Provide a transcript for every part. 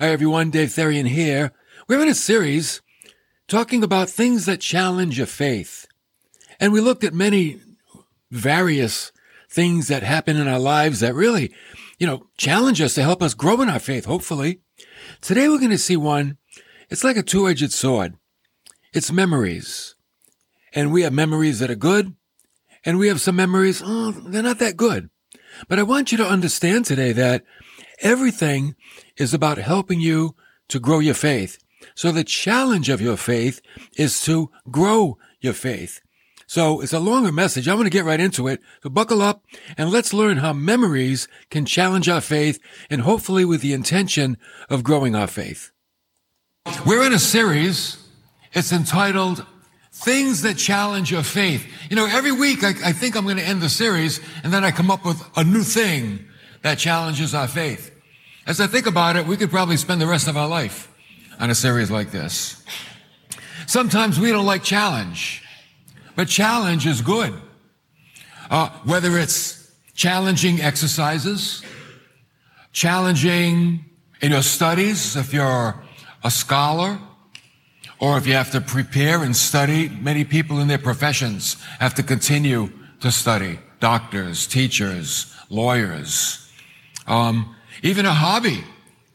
Hi everyone, Dave Therian here. We're in a series talking about things that challenge your faith. And we looked at many various things that happen in our lives that really, you know, challenge us to help us grow in our faith, hopefully. Today we're going to see one. It's like a two-edged sword. It's memories. And we have memories that are good, and we have some memories, oh, they're not that good. But I want you to understand today that everything is about helping you to grow your faith. So the challenge of your faith is to grow your faith. So it's a longer message. I want to get right into it. So buckle up and let's learn how memories can challenge our faith and hopefully with the intention of growing our faith. We're in a series. It's entitled Things That Challenge Your Faith. You know, every week I, I think I'm going to end the series and then I come up with a new thing that challenges our faith. As I think about it, we could probably spend the rest of our life on a series like this. Sometimes we don't like challenge, but challenge is good. Uh, whether it's challenging exercises, challenging in your studies, if you're a scholar, or if you have to prepare and study, many people in their professions have to continue to study. Doctors, teachers, lawyers. Um, even a hobby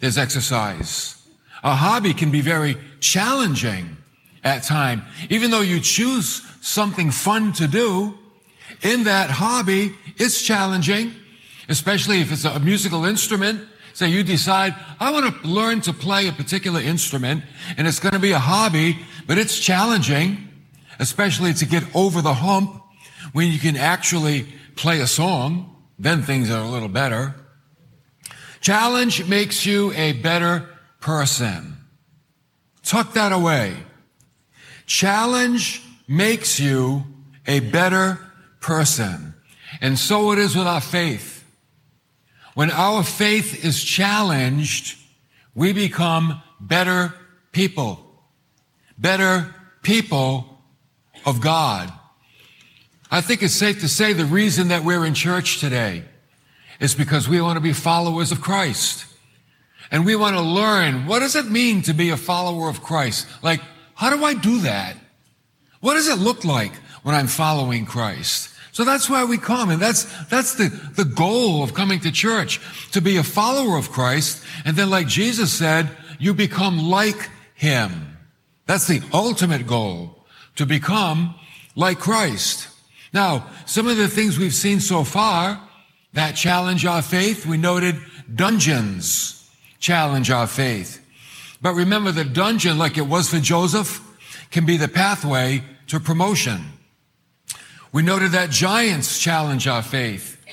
is exercise. A hobby can be very challenging at time. Even though you choose something fun to do, in that hobby, it's challenging, especially if it's a musical instrument. Say you decide, I want to learn to play a particular instrument, and it's going to be a hobby, but it's challenging, especially to get over the hump when you can actually play a song. Then things are a little better. Challenge makes you a better person. Tuck that away. Challenge makes you a better person. And so it is with our faith. When our faith is challenged, we become better people. Better people of God. I think it's safe to say the reason that we're in church today is because we want to be followers of Christ. And we want to learn what does it mean to be a follower of Christ? Like, how do I do that? What does it look like when I'm following Christ? So that's why we come. And that's, that's the, the goal of coming to church, to be a follower of Christ. And then like Jesus said, you become like him. That's the ultimate goal, to become like Christ. Now, some of the things we've seen so far that challenge our faith. We noted dungeons challenge our faith. But remember the dungeon, like it was for Joseph, can be the pathway to promotion. We noted that giants challenge our faith.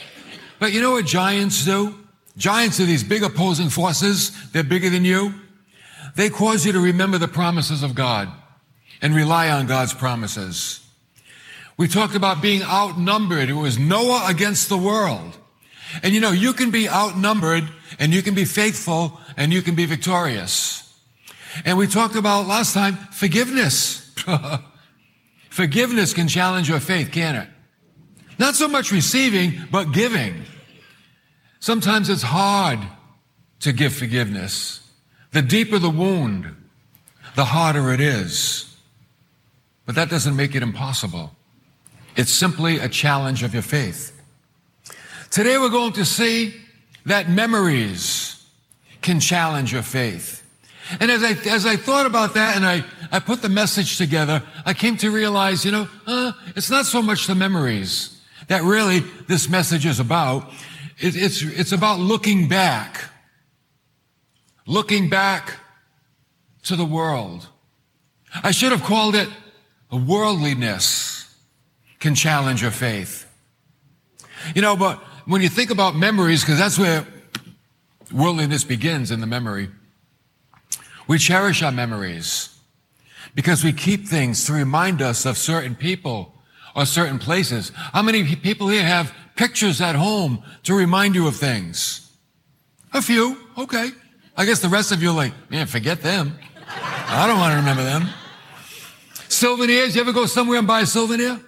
But you know what giants do? Giants are these big opposing forces. They're bigger than you. They cause you to remember the promises of God and rely on God's promises. We talked about being outnumbered. It was Noah against the world. And you know, you can be outnumbered and you can be faithful and you can be victorious. And we talked about last time forgiveness. forgiveness can challenge your faith, can it? Not so much receiving, but giving. Sometimes it's hard to give forgiveness. The deeper the wound, the harder it is. But that doesn't make it impossible. It's simply a challenge of your faith. Today we're going to see that memories can challenge your faith. And as I, as I thought about that and I, I put the message together, I came to realize, you know, uh, it's not so much the memories that really this message is about. It, it's, it's about looking back. Looking back to the world. I should have called it a worldliness can challenge your faith. You know, but when you think about memories, because that's where worldliness begins in the memory, we cherish our memories because we keep things to remind us of certain people or certain places. How many people here have pictures at home to remind you of things? A few. Okay. I guess the rest of you are like, man, forget them. I don't want to remember them. Souvenirs. You ever go somewhere and buy a souvenir?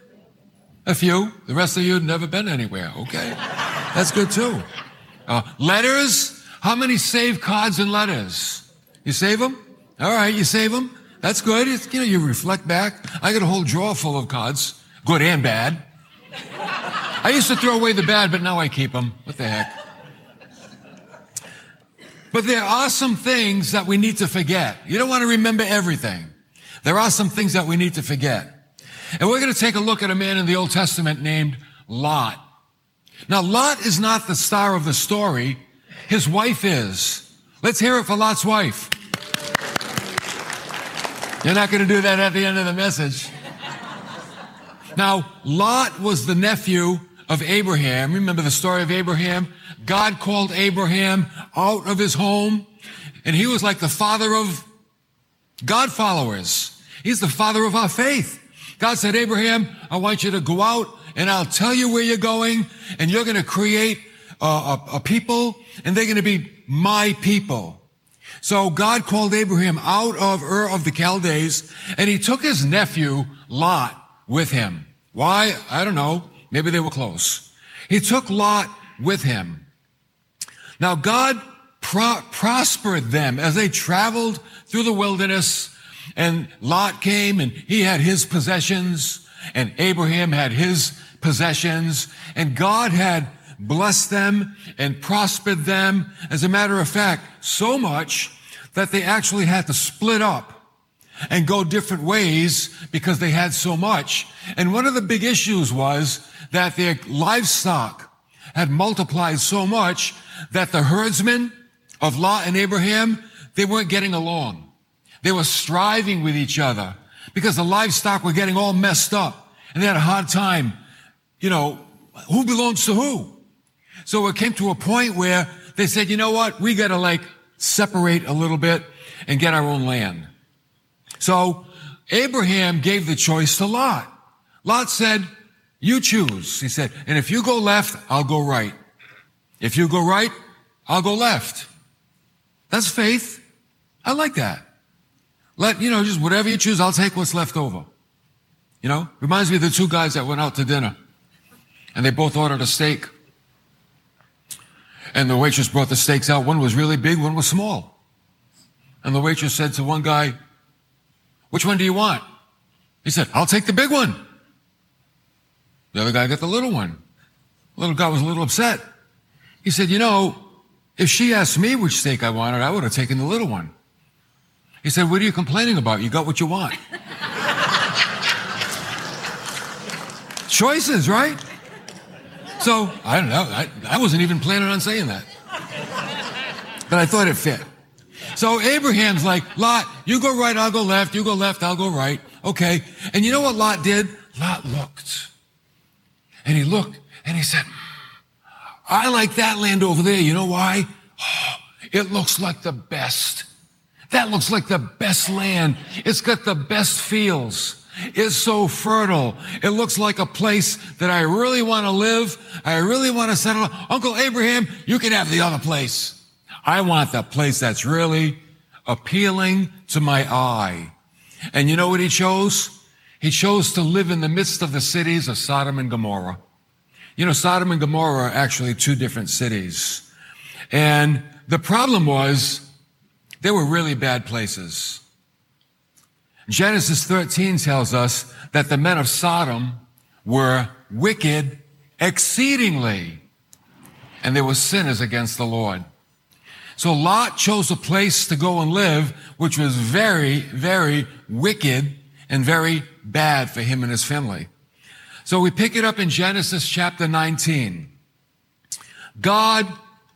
A few. The rest of you have never been anywhere. Okay. That's good too. Uh, letters. How many save cards and letters? You save them? All right, you save them. That's good. It's, you know, you reflect back. I got a whole drawer full of cards, good and bad. I used to throw away the bad, but now I keep them. What the heck? But there are some things that we need to forget. You don't want to remember everything. There are some things that we need to forget. And we're going to take a look at a man in the Old Testament named Lot. Now, Lot is not the star of the story. His wife is. Let's hear it for Lot's wife. You're not going to do that at the end of the message. Now, Lot was the nephew of Abraham. Remember the story of Abraham? God called Abraham out of his home, and he was like the father of God followers. He's the father of our faith. God said, Abraham, I want you to go out and I'll tell you where you're going and you're going to create a, a, a people and they're going to be my people. So God called Abraham out of Ur of the Chaldees and he took his nephew Lot with him. Why? I don't know. Maybe they were close. He took Lot with him. Now God pro- prospered them as they traveled through the wilderness and Lot came and he had his possessions and Abraham had his possessions and God had blessed them and prospered them. As a matter of fact, so much that they actually had to split up and go different ways because they had so much. And one of the big issues was that their livestock had multiplied so much that the herdsmen of Lot and Abraham, they weren't getting along. They were striving with each other because the livestock were getting all messed up and they had a hard time, you know, who belongs to who? So it came to a point where they said, you know what? We got to like separate a little bit and get our own land. So Abraham gave the choice to Lot. Lot said, you choose. He said, and if you go left, I'll go right. If you go right, I'll go left. That's faith. I like that. Let, you know, just whatever you choose, I'll take what's left over. You know, reminds me of the two guys that went out to dinner and they both ordered a steak. And the waitress brought the steaks out. One was really big, one was small. And the waitress said to one guy, which one do you want? He said, I'll take the big one. The other guy got the little one. The little guy was a little upset. He said, you know, if she asked me which steak I wanted, I would have taken the little one. He said, what are you complaining about? You got what you want. Choices, right? So, I don't know. I, I wasn't even planning on saying that. But I thought it fit. So Abraham's like, Lot, you go right, I'll go left. You go left, I'll go right. Okay. And you know what Lot did? Lot looked. And he looked and he said, I like that land over there. You know why? Oh, it looks like the best. That looks like the best land. It's got the best fields. It's so fertile. It looks like a place that I really want to live. I really want to settle. Uncle Abraham, you can have the other place. I want the place that's really appealing to my eye. And you know what he chose? He chose to live in the midst of the cities of Sodom and Gomorrah. You know, Sodom and Gomorrah are actually two different cities. And the problem was they were really bad places. Genesis 13 tells us that the men of Sodom were wicked exceedingly, and they were sinners against the Lord. So Lot chose a place to go and live, which was very, very wicked and very bad for him and his family. So we pick it up in Genesis chapter 19. God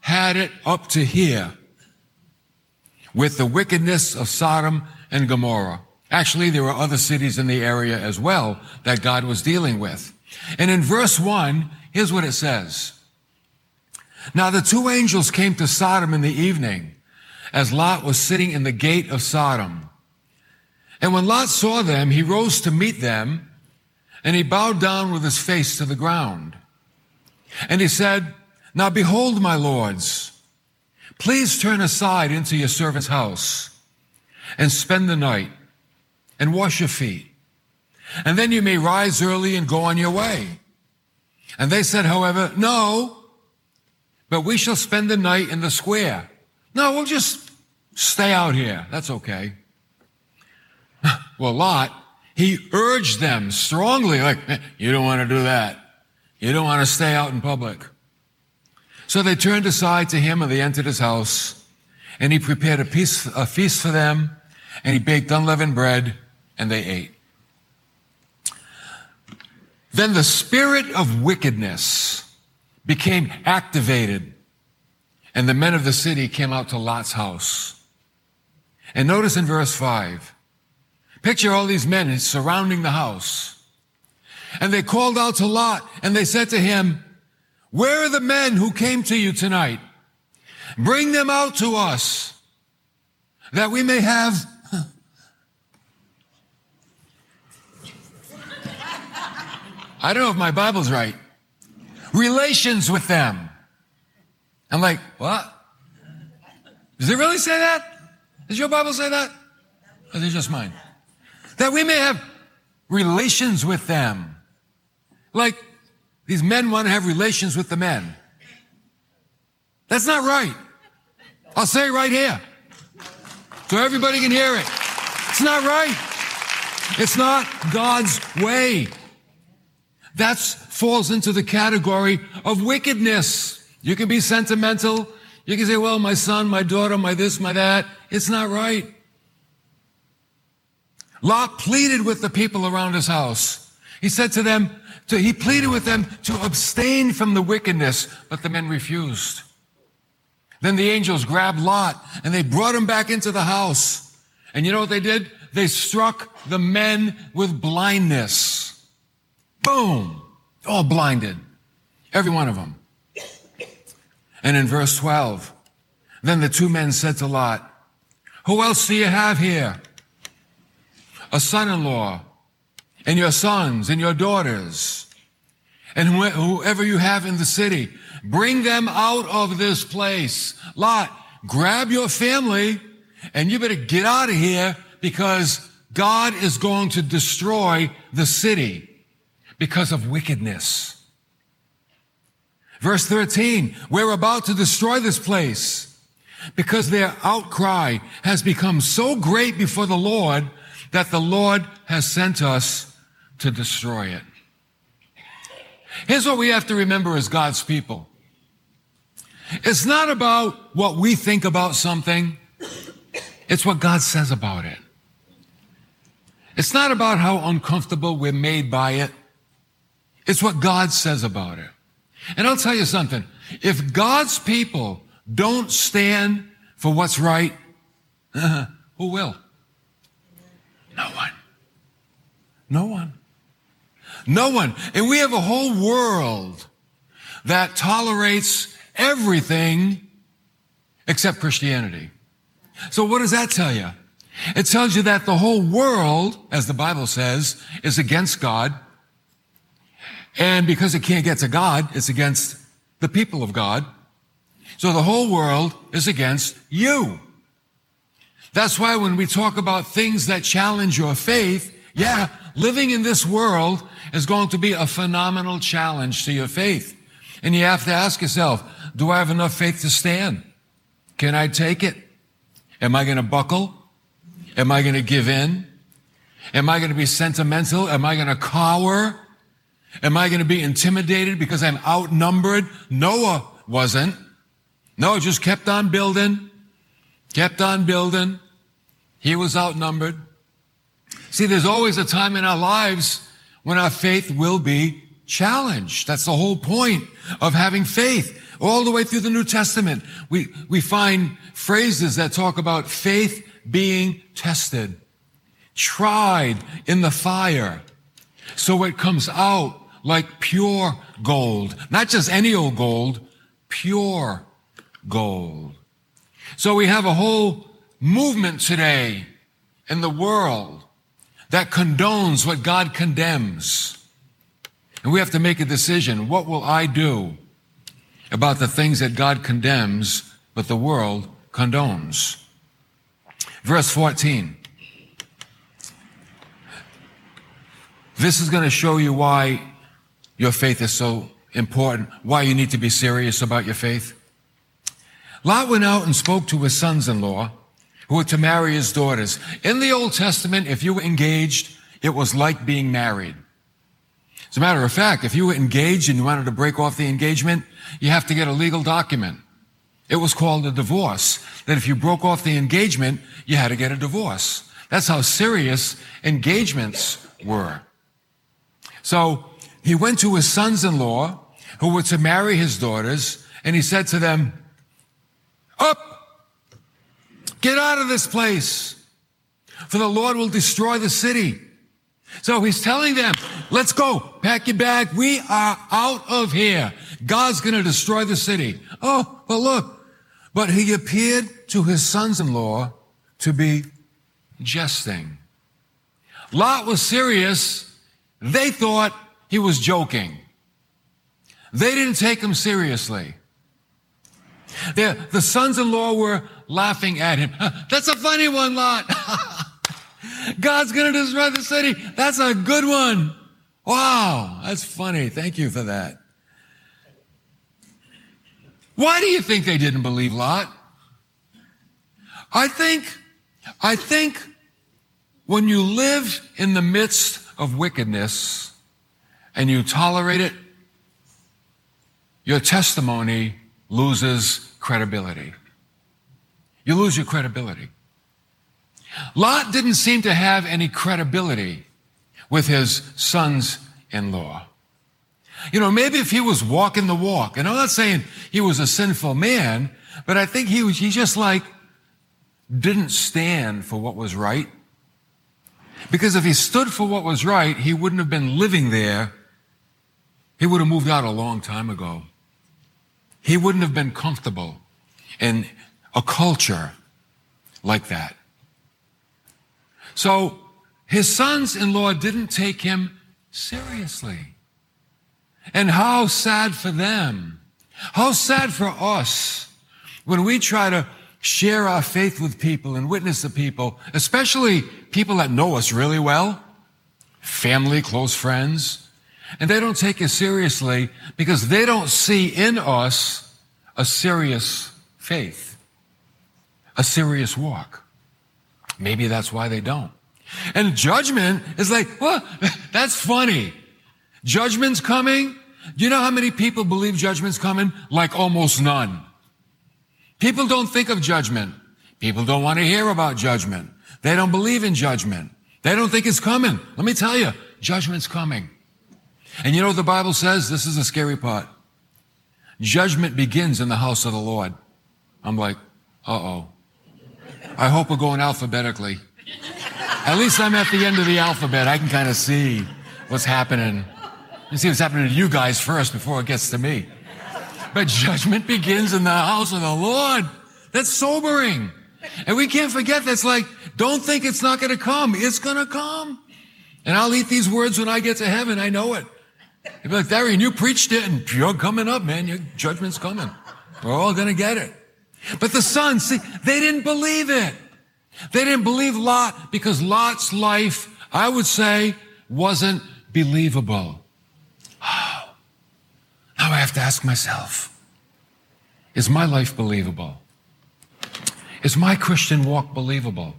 had it up to here with the wickedness of Sodom and Gomorrah. Actually, there were other cities in the area as well that God was dealing with. And in verse one, here's what it says. Now the two angels came to Sodom in the evening as Lot was sitting in the gate of Sodom. And when Lot saw them, he rose to meet them and he bowed down with his face to the ground. And he said, Now behold, my lords, please turn aside into your servant's house and spend the night and wash your feet. And then you may rise early and go on your way. And they said, however, no, but we shall spend the night in the square. No, we'll just, Stay out here. That's okay. Well, Lot, he urged them strongly, like, eh, you don't want to do that. You don't want to stay out in public. So they turned aside to him and they entered his house and he prepared a, piece, a feast for them and he baked unleavened bread and they ate. Then the spirit of wickedness became activated and the men of the city came out to Lot's house. And notice in verse 5, picture all these men surrounding the house. And they called out to Lot and they said to him, where are the men who came to you tonight? Bring them out to us that we may have I don't know if my Bible's right. Relations with them. I'm like, what? Does it really say that? Does your Bible say that? Or is it just mine? That we may have relations with them. Like, these men want to have relations with the men. That's not right. I'll say it right here. So everybody can hear it. It's not right. It's not God's way. That falls into the category of wickedness. You can be sentimental. You can say, well, my son, my daughter, my this, my that. It's not right. Lot pleaded with the people around his house. He said to them, to, he pleaded with them to abstain from the wickedness, but the men refused. Then the angels grabbed Lot and they brought him back into the house. And you know what they did? They struck the men with blindness. Boom! All blinded. Every one of them. And in verse 12, then the two men said to Lot, Who else do you have here? A son in law, and your sons and your daughters, and whoever you have in the city, bring them out of this place. Lot, grab your family, and you better get out of here because God is going to destroy the city because of wickedness. Verse 13, we're about to destroy this place because their outcry has become so great before the Lord that the Lord has sent us to destroy it. Here's what we have to remember as God's people. It's not about what we think about something. It's what God says about it. It's not about how uncomfortable we're made by it. It's what God says about it. And I'll tell you something. If God's people don't stand for what's right, who will? No one. No one. No one. And we have a whole world that tolerates everything except Christianity. So what does that tell you? It tells you that the whole world, as the Bible says, is against God and because it can't get to God, it's against the people of God. So the whole world is against you. That's why when we talk about things that challenge your faith, yeah, living in this world is going to be a phenomenal challenge to your faith. And you have to ask yourself, do I have enough faith to stand? Can I take it? Am I going to buckle? Am I going to give in? Am I going to be sentimental? Am I going to cower? Am I going to be intimidated because I'm outnumbered? Noah wasn't. Noah just kept on building, kept on building. He was outnumbered. See, there's always a time in our lives when our faith will be challenged. That's the whole point of having faith. All the way through the New Testament, we, we find phrases that talk about faith being tested, tried in the fire. So it comes out like pure gold. Not just any old gold, pure gold. So we have a whole movement today in the world that condones what God condemns. And we have to make a decision. What will I do about the things that God condemns, but the world condones? Verse 14. This is going to show you why your faith is so important, why you need to be serious about your faith. Lot went out and spoke to his sons-in-law who were to marry his daughters. In the Old Testament, if you were engaged, it was like being married. As a matter of fact, if you were engaged and you wanted to break off the engagement, you have to get a legal document. It was called a divorce. That if you broke off the engagement, you had to get a divorce. That's how serious engagements were. So he went to his sons-in-law who were to marry his daughters and he said to them, up, get out of this place for the Lord will destroy the city. So he's telling them, let's go, pack your bag. We are out of here. God's going to destroy the city. Oh, but look, but he appeared to his sons-in-law to be jesting. Lot was serious. They thought he was joking. They didn't take him seriously. The, the sons-in-law were laughing at him. That's a funny one, Lot. God's going to destroy the city. That's a good one. Wow, that's funny. Thank you for that. Why do you think they didn't believe Lot? I think, I think when you live in the midst of wickedness and you tolerate it, your testimony loses credibility. You lose your credibility. Lot didn't seem to have any credibility with his sons in law. You know, maybe if he was walking the walk, and I'm not saying he was a sinful man, but I think he was, he just like didn't stand for what was right. Because if he stood for what was right, he wouldn't have been living there. He would have moved out a long time ago. He wouldn't have been comfortable in a culture like that. So his sons in law didn't take him seriously. And how sad for them. How sad for us when we try to share our faith with people and witness to people, especially people that know us really well, family, close friends, and they don't take us seriously because they don't see in us a serious faith, a serious walk. Maybe that's why they don't. And judgment is like, well, that's funny. Judgment's coming. Do you know how many people believe judgment's coming? Like almost none. People don't think of judgment. People don't want to hear about judgment. They don't believe in judgment. They don't think it's coming. Let me tell you, judgment's coming. And you know what the Bible says? This is the scary part. Judgment begins in the house of the Lord. I'm like, uh-oh. I hope we're going alphabetically. At least I'm at the end of the alphabet. I can kind of see what's happening. You see what's happening to you guys first before it gets to me. But judgment begins in the house of the Lord. That's sobering. And we can't forget that's like, don't think it's not going to come. It's going to come. And I'll eat these words when I get to heaven. I know it. You'll be like, Darian, you preached it and you're coming up, man. Your judgment's coming. We're all going to get it. But the sons, see, they didn't believe it. They didn't believe Lot because Lot's life, I would say, wasn't believable. Oh. Now I have to ask myself, is my life believable? Is my Christian walk believable?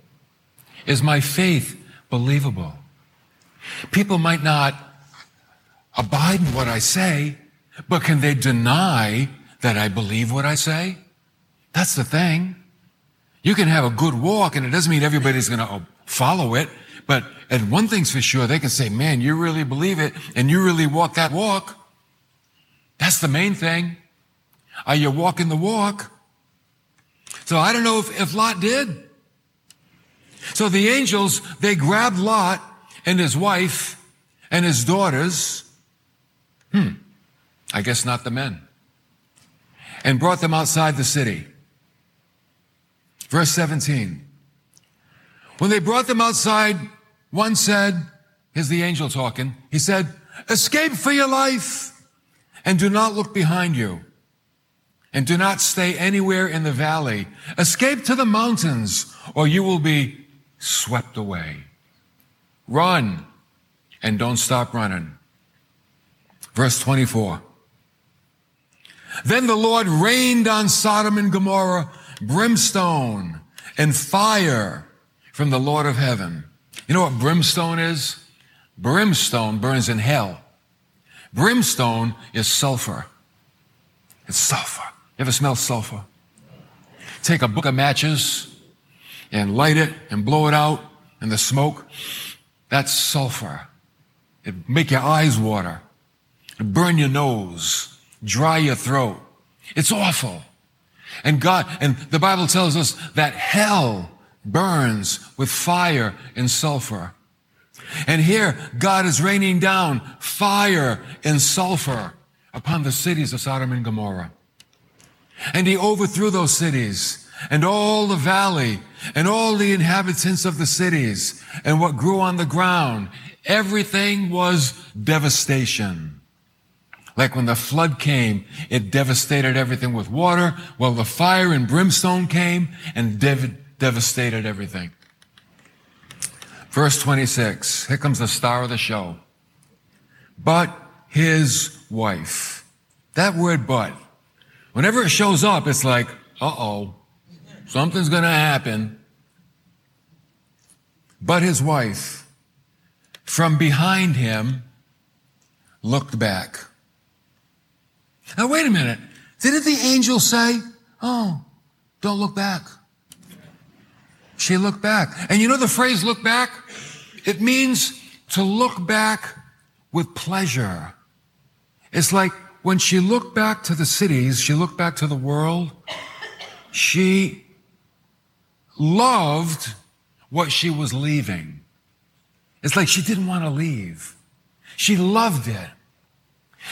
Is my faith believable? People might not abide in what I say, but can they deny that I believe what I say? That's the thing. You can have a good walk and it doesn't mean everybody's going to follow it. But, and one thing's for sure, they can say, man, you really believe it and you really walk that walk. That's the main thing. Are you walking the walk? So I don't know if, if Lot did. So the angels, they grabbed Lot and his wife and his daughters. Hmm. I guess not the men. And brought them outside the city. Verse 17. When they brought them outside, one said, here's the angel talking. He said, escape for your life and do not look behind you and do not stay anywhere in the valley. Escape to the mountains or you will be swept away. Run and don't stop running. Verse 24. Then the Lord rained on Sodom and Gomorrah brimstone and fire from the Lord of heaven. You know what brimstone is? Brimstone burns in hell. Brimstone is sulfur. It's sulfur. You ever smell sulfur? Take a book of matches and light it and blow it out and the smoke. That's sulfur. It make your eyes water. It burn your nose, dry your throat. It's awful. And God, and the Bible tells us that hell burns with fire and sulfur. And here, God is raining down fire and sulfur upon the cities of Sodom and Gomorrah. And he overthrew those cities and all the valley and all the inhabitants of the cities and what grew on the ground. Everything was devastation. Like when the flood came, it devastated everything with water. Well, the fire and brimstone came and dev- devastated everything. Verse 26. Here comes the star of the show. But his wife. That word but. Whenever it shows up, it's like, uh oh, something's going to happen. But his wife, from behind him, looked back. Now, wait a minute. Didn't the angel say, Oh, don't look back? She looked back. And you know the phrase look back? It means to look back with pleasure. It's like when she looked back to the cities, she looked back to the world, she loved what she was leaving. It's like she didn't want to leave. She loved it.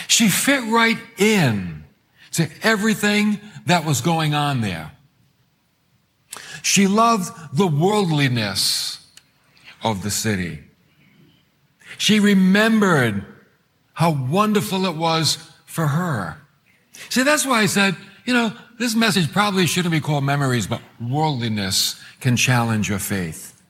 She fit right in to everything that was going on there. She loved the worldliness of the city. She remembered how wonderful it was for her. See, that's why I said, you know, this message probably shouldn't be called memories, but worldliness can challenge your faith.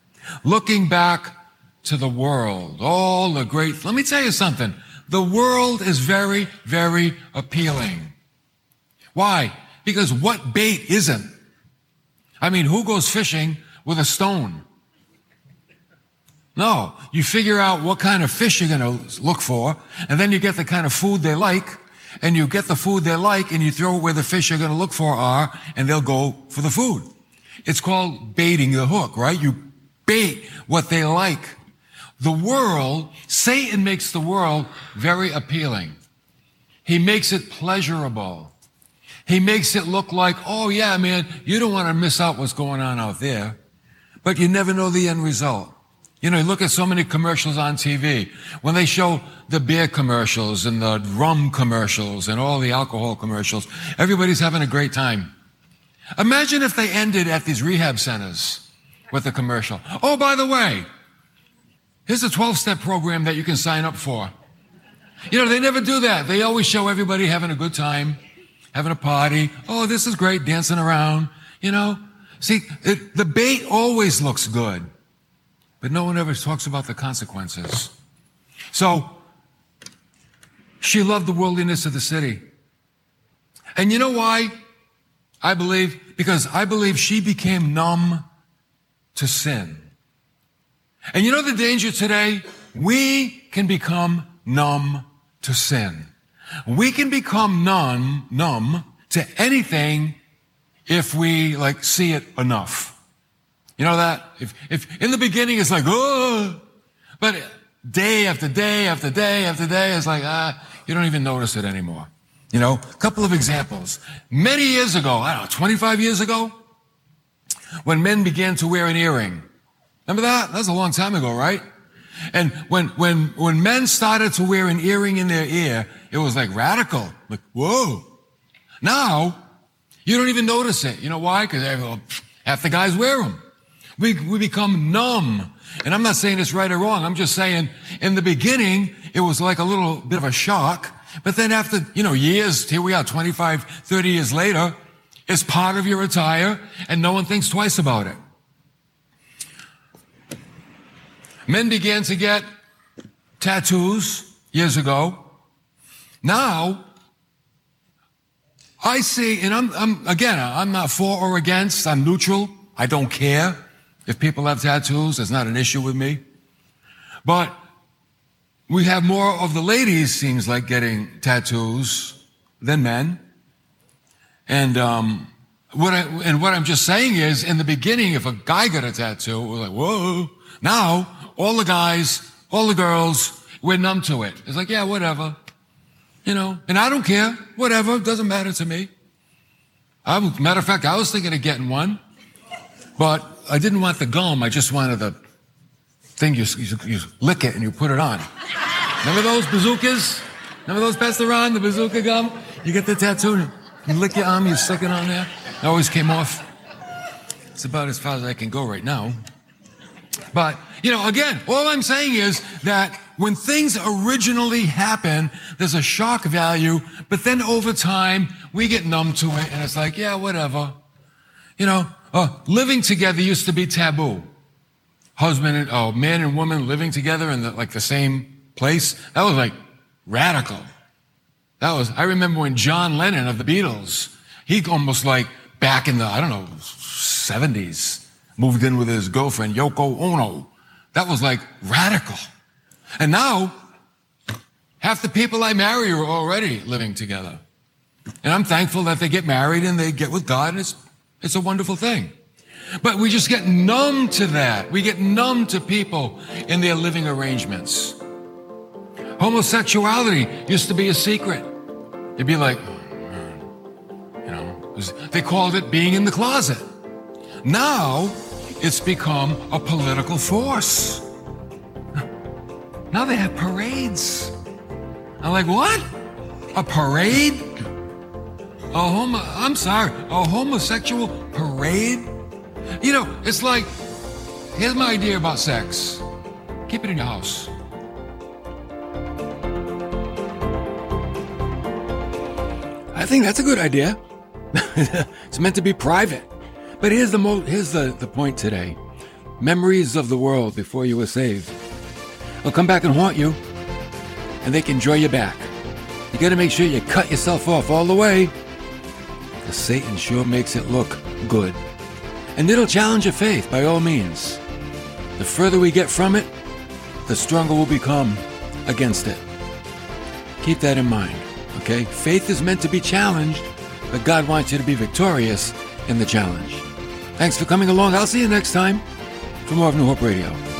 Looking back to the world, all the great, let me tell you something. The world is very, very appealing. Why? Because what bait isn't? I mean, who goes fishing with a stone? No, you figure out what kind of fish you're going to look for, and then you get the kind of food they like, and you get the food they like, and you throw it where the fish you're going to look for are, and they'll go for the food. It's called baiting the hook, right? You bait what they like. The world, Satan makes the world very appealing. He makes it pleasurable. He makes it look like, oh yeah, man, you don't want to miss out what's going on out there, but you never know the end result. You know, you look at so many commercials on TV. When they show the beer commercials and the rum commercials and all the alcohol commercials, everybody's having a great time. Imagine if they ended at these rehab centers with a commercial. Oh, by the way, here's a 12 step program that you can sign up for. You know, they never do that. They always show everybody having a good time having a party. Oh, this is great, dancing around, you know. See, it, the bait always looks good, but no one ever talks about the consequences. So, she loved the worldliness of the city. And you know why? I believe, because I believe she became numb to sin. And you know the danger today? We can become numb to sin. We can become numb, numb to anything if we like see it enough. You know that? If, if in the beginning it's like, oh, but day after day after day after day, it's like, ah, you don't even notice it anymore. You know, a couple of examples. Many years ago, I don't know, 25 years ago, when men began to wear an earring. Remember that? That was a long time ago, right? And when, when, when men started to wear an earring in their ear, it was like radical. Like, whoa. Now, you don't even notice it. You know why? Because half the guys wear them. We, we become numb. And I'm not saying it's right or wrong. I'm just saying in the beginning, it was like a little bit of a shock. But then after, you know, years, here we are, 25, 30 years later, it's part of your attire and no one thinks twice about it. Men began to get tattoos years ago. Now, I see, and I'm, I'm, again, I'm not for or against, I'm neutral. I don't care if people have tattoos. It's not an issue with me. But we have more of the ladies, seems like, getting tattoos than men. And, um, what I, and what I'm just saying is, in the beginning, if a guy got a tattoo, it was like, whoa. Now, all the guys, all the girls, we're numb to it. It's like, yeah, whatever. You know, and I don't care. Whatever. Doesn't matter to me. I, matter of fact, I was thinking of getting one, but I didn't want the gum. I just wanted the thing you, you, you lick it and you put it on. Remember those bazookas? Remember those Pastor Ron, the bazooka gum? You get the tattoo, you lick your arm, you stick it on there. It always came off. It's about as far as I can go right now. But, you know, again, all I'm saying is that when things originally happen, there's a shock value, but then over time, we get numb to it, and it's like, yeah, whatever. You know, uh, living together used to be taboo. Husband and, oh, man and woman living together in the, like the same place. That was like radical. That was, I remember when John Lennon of the Beatles, he almost like back in the, I don't know, 70s, moved in with his girlfriend, Yoko Ono. That was like radical. And now, half the people I marry are already living together. And I'm thankful that they get married and they get with God, and it's, it's a wonderful thing. But we just get numb to that. We get numb to people in their living arrangements. Homosexuality used to be a secret. You'd be like, oh, you know, they called it being in the closet. Now it's become a political force. Now they have parades. I'm like, what? A parade? A homo, I'm sorry, a homosexual parade? You know, it's like, here's my idea about sex. Keep it in your house. I think that's a good idea. it's meant to be private. But here's the mo- here's the, the point today. Memories of the world before you were saved. They'll come back and haunt you, and they can draw you back. You gotta make sure you cut yourself off all the way. Because Satan sure makes it look good. And it'll challenge your faith by all means. The further we get from it, the stronger we'll become against it. Keep that in mind, okay? Faith is meant to be challenged, but God wants you to be victorious in the challenge. Thanks for coming along. I'll see you next time for more of New Hope Radio.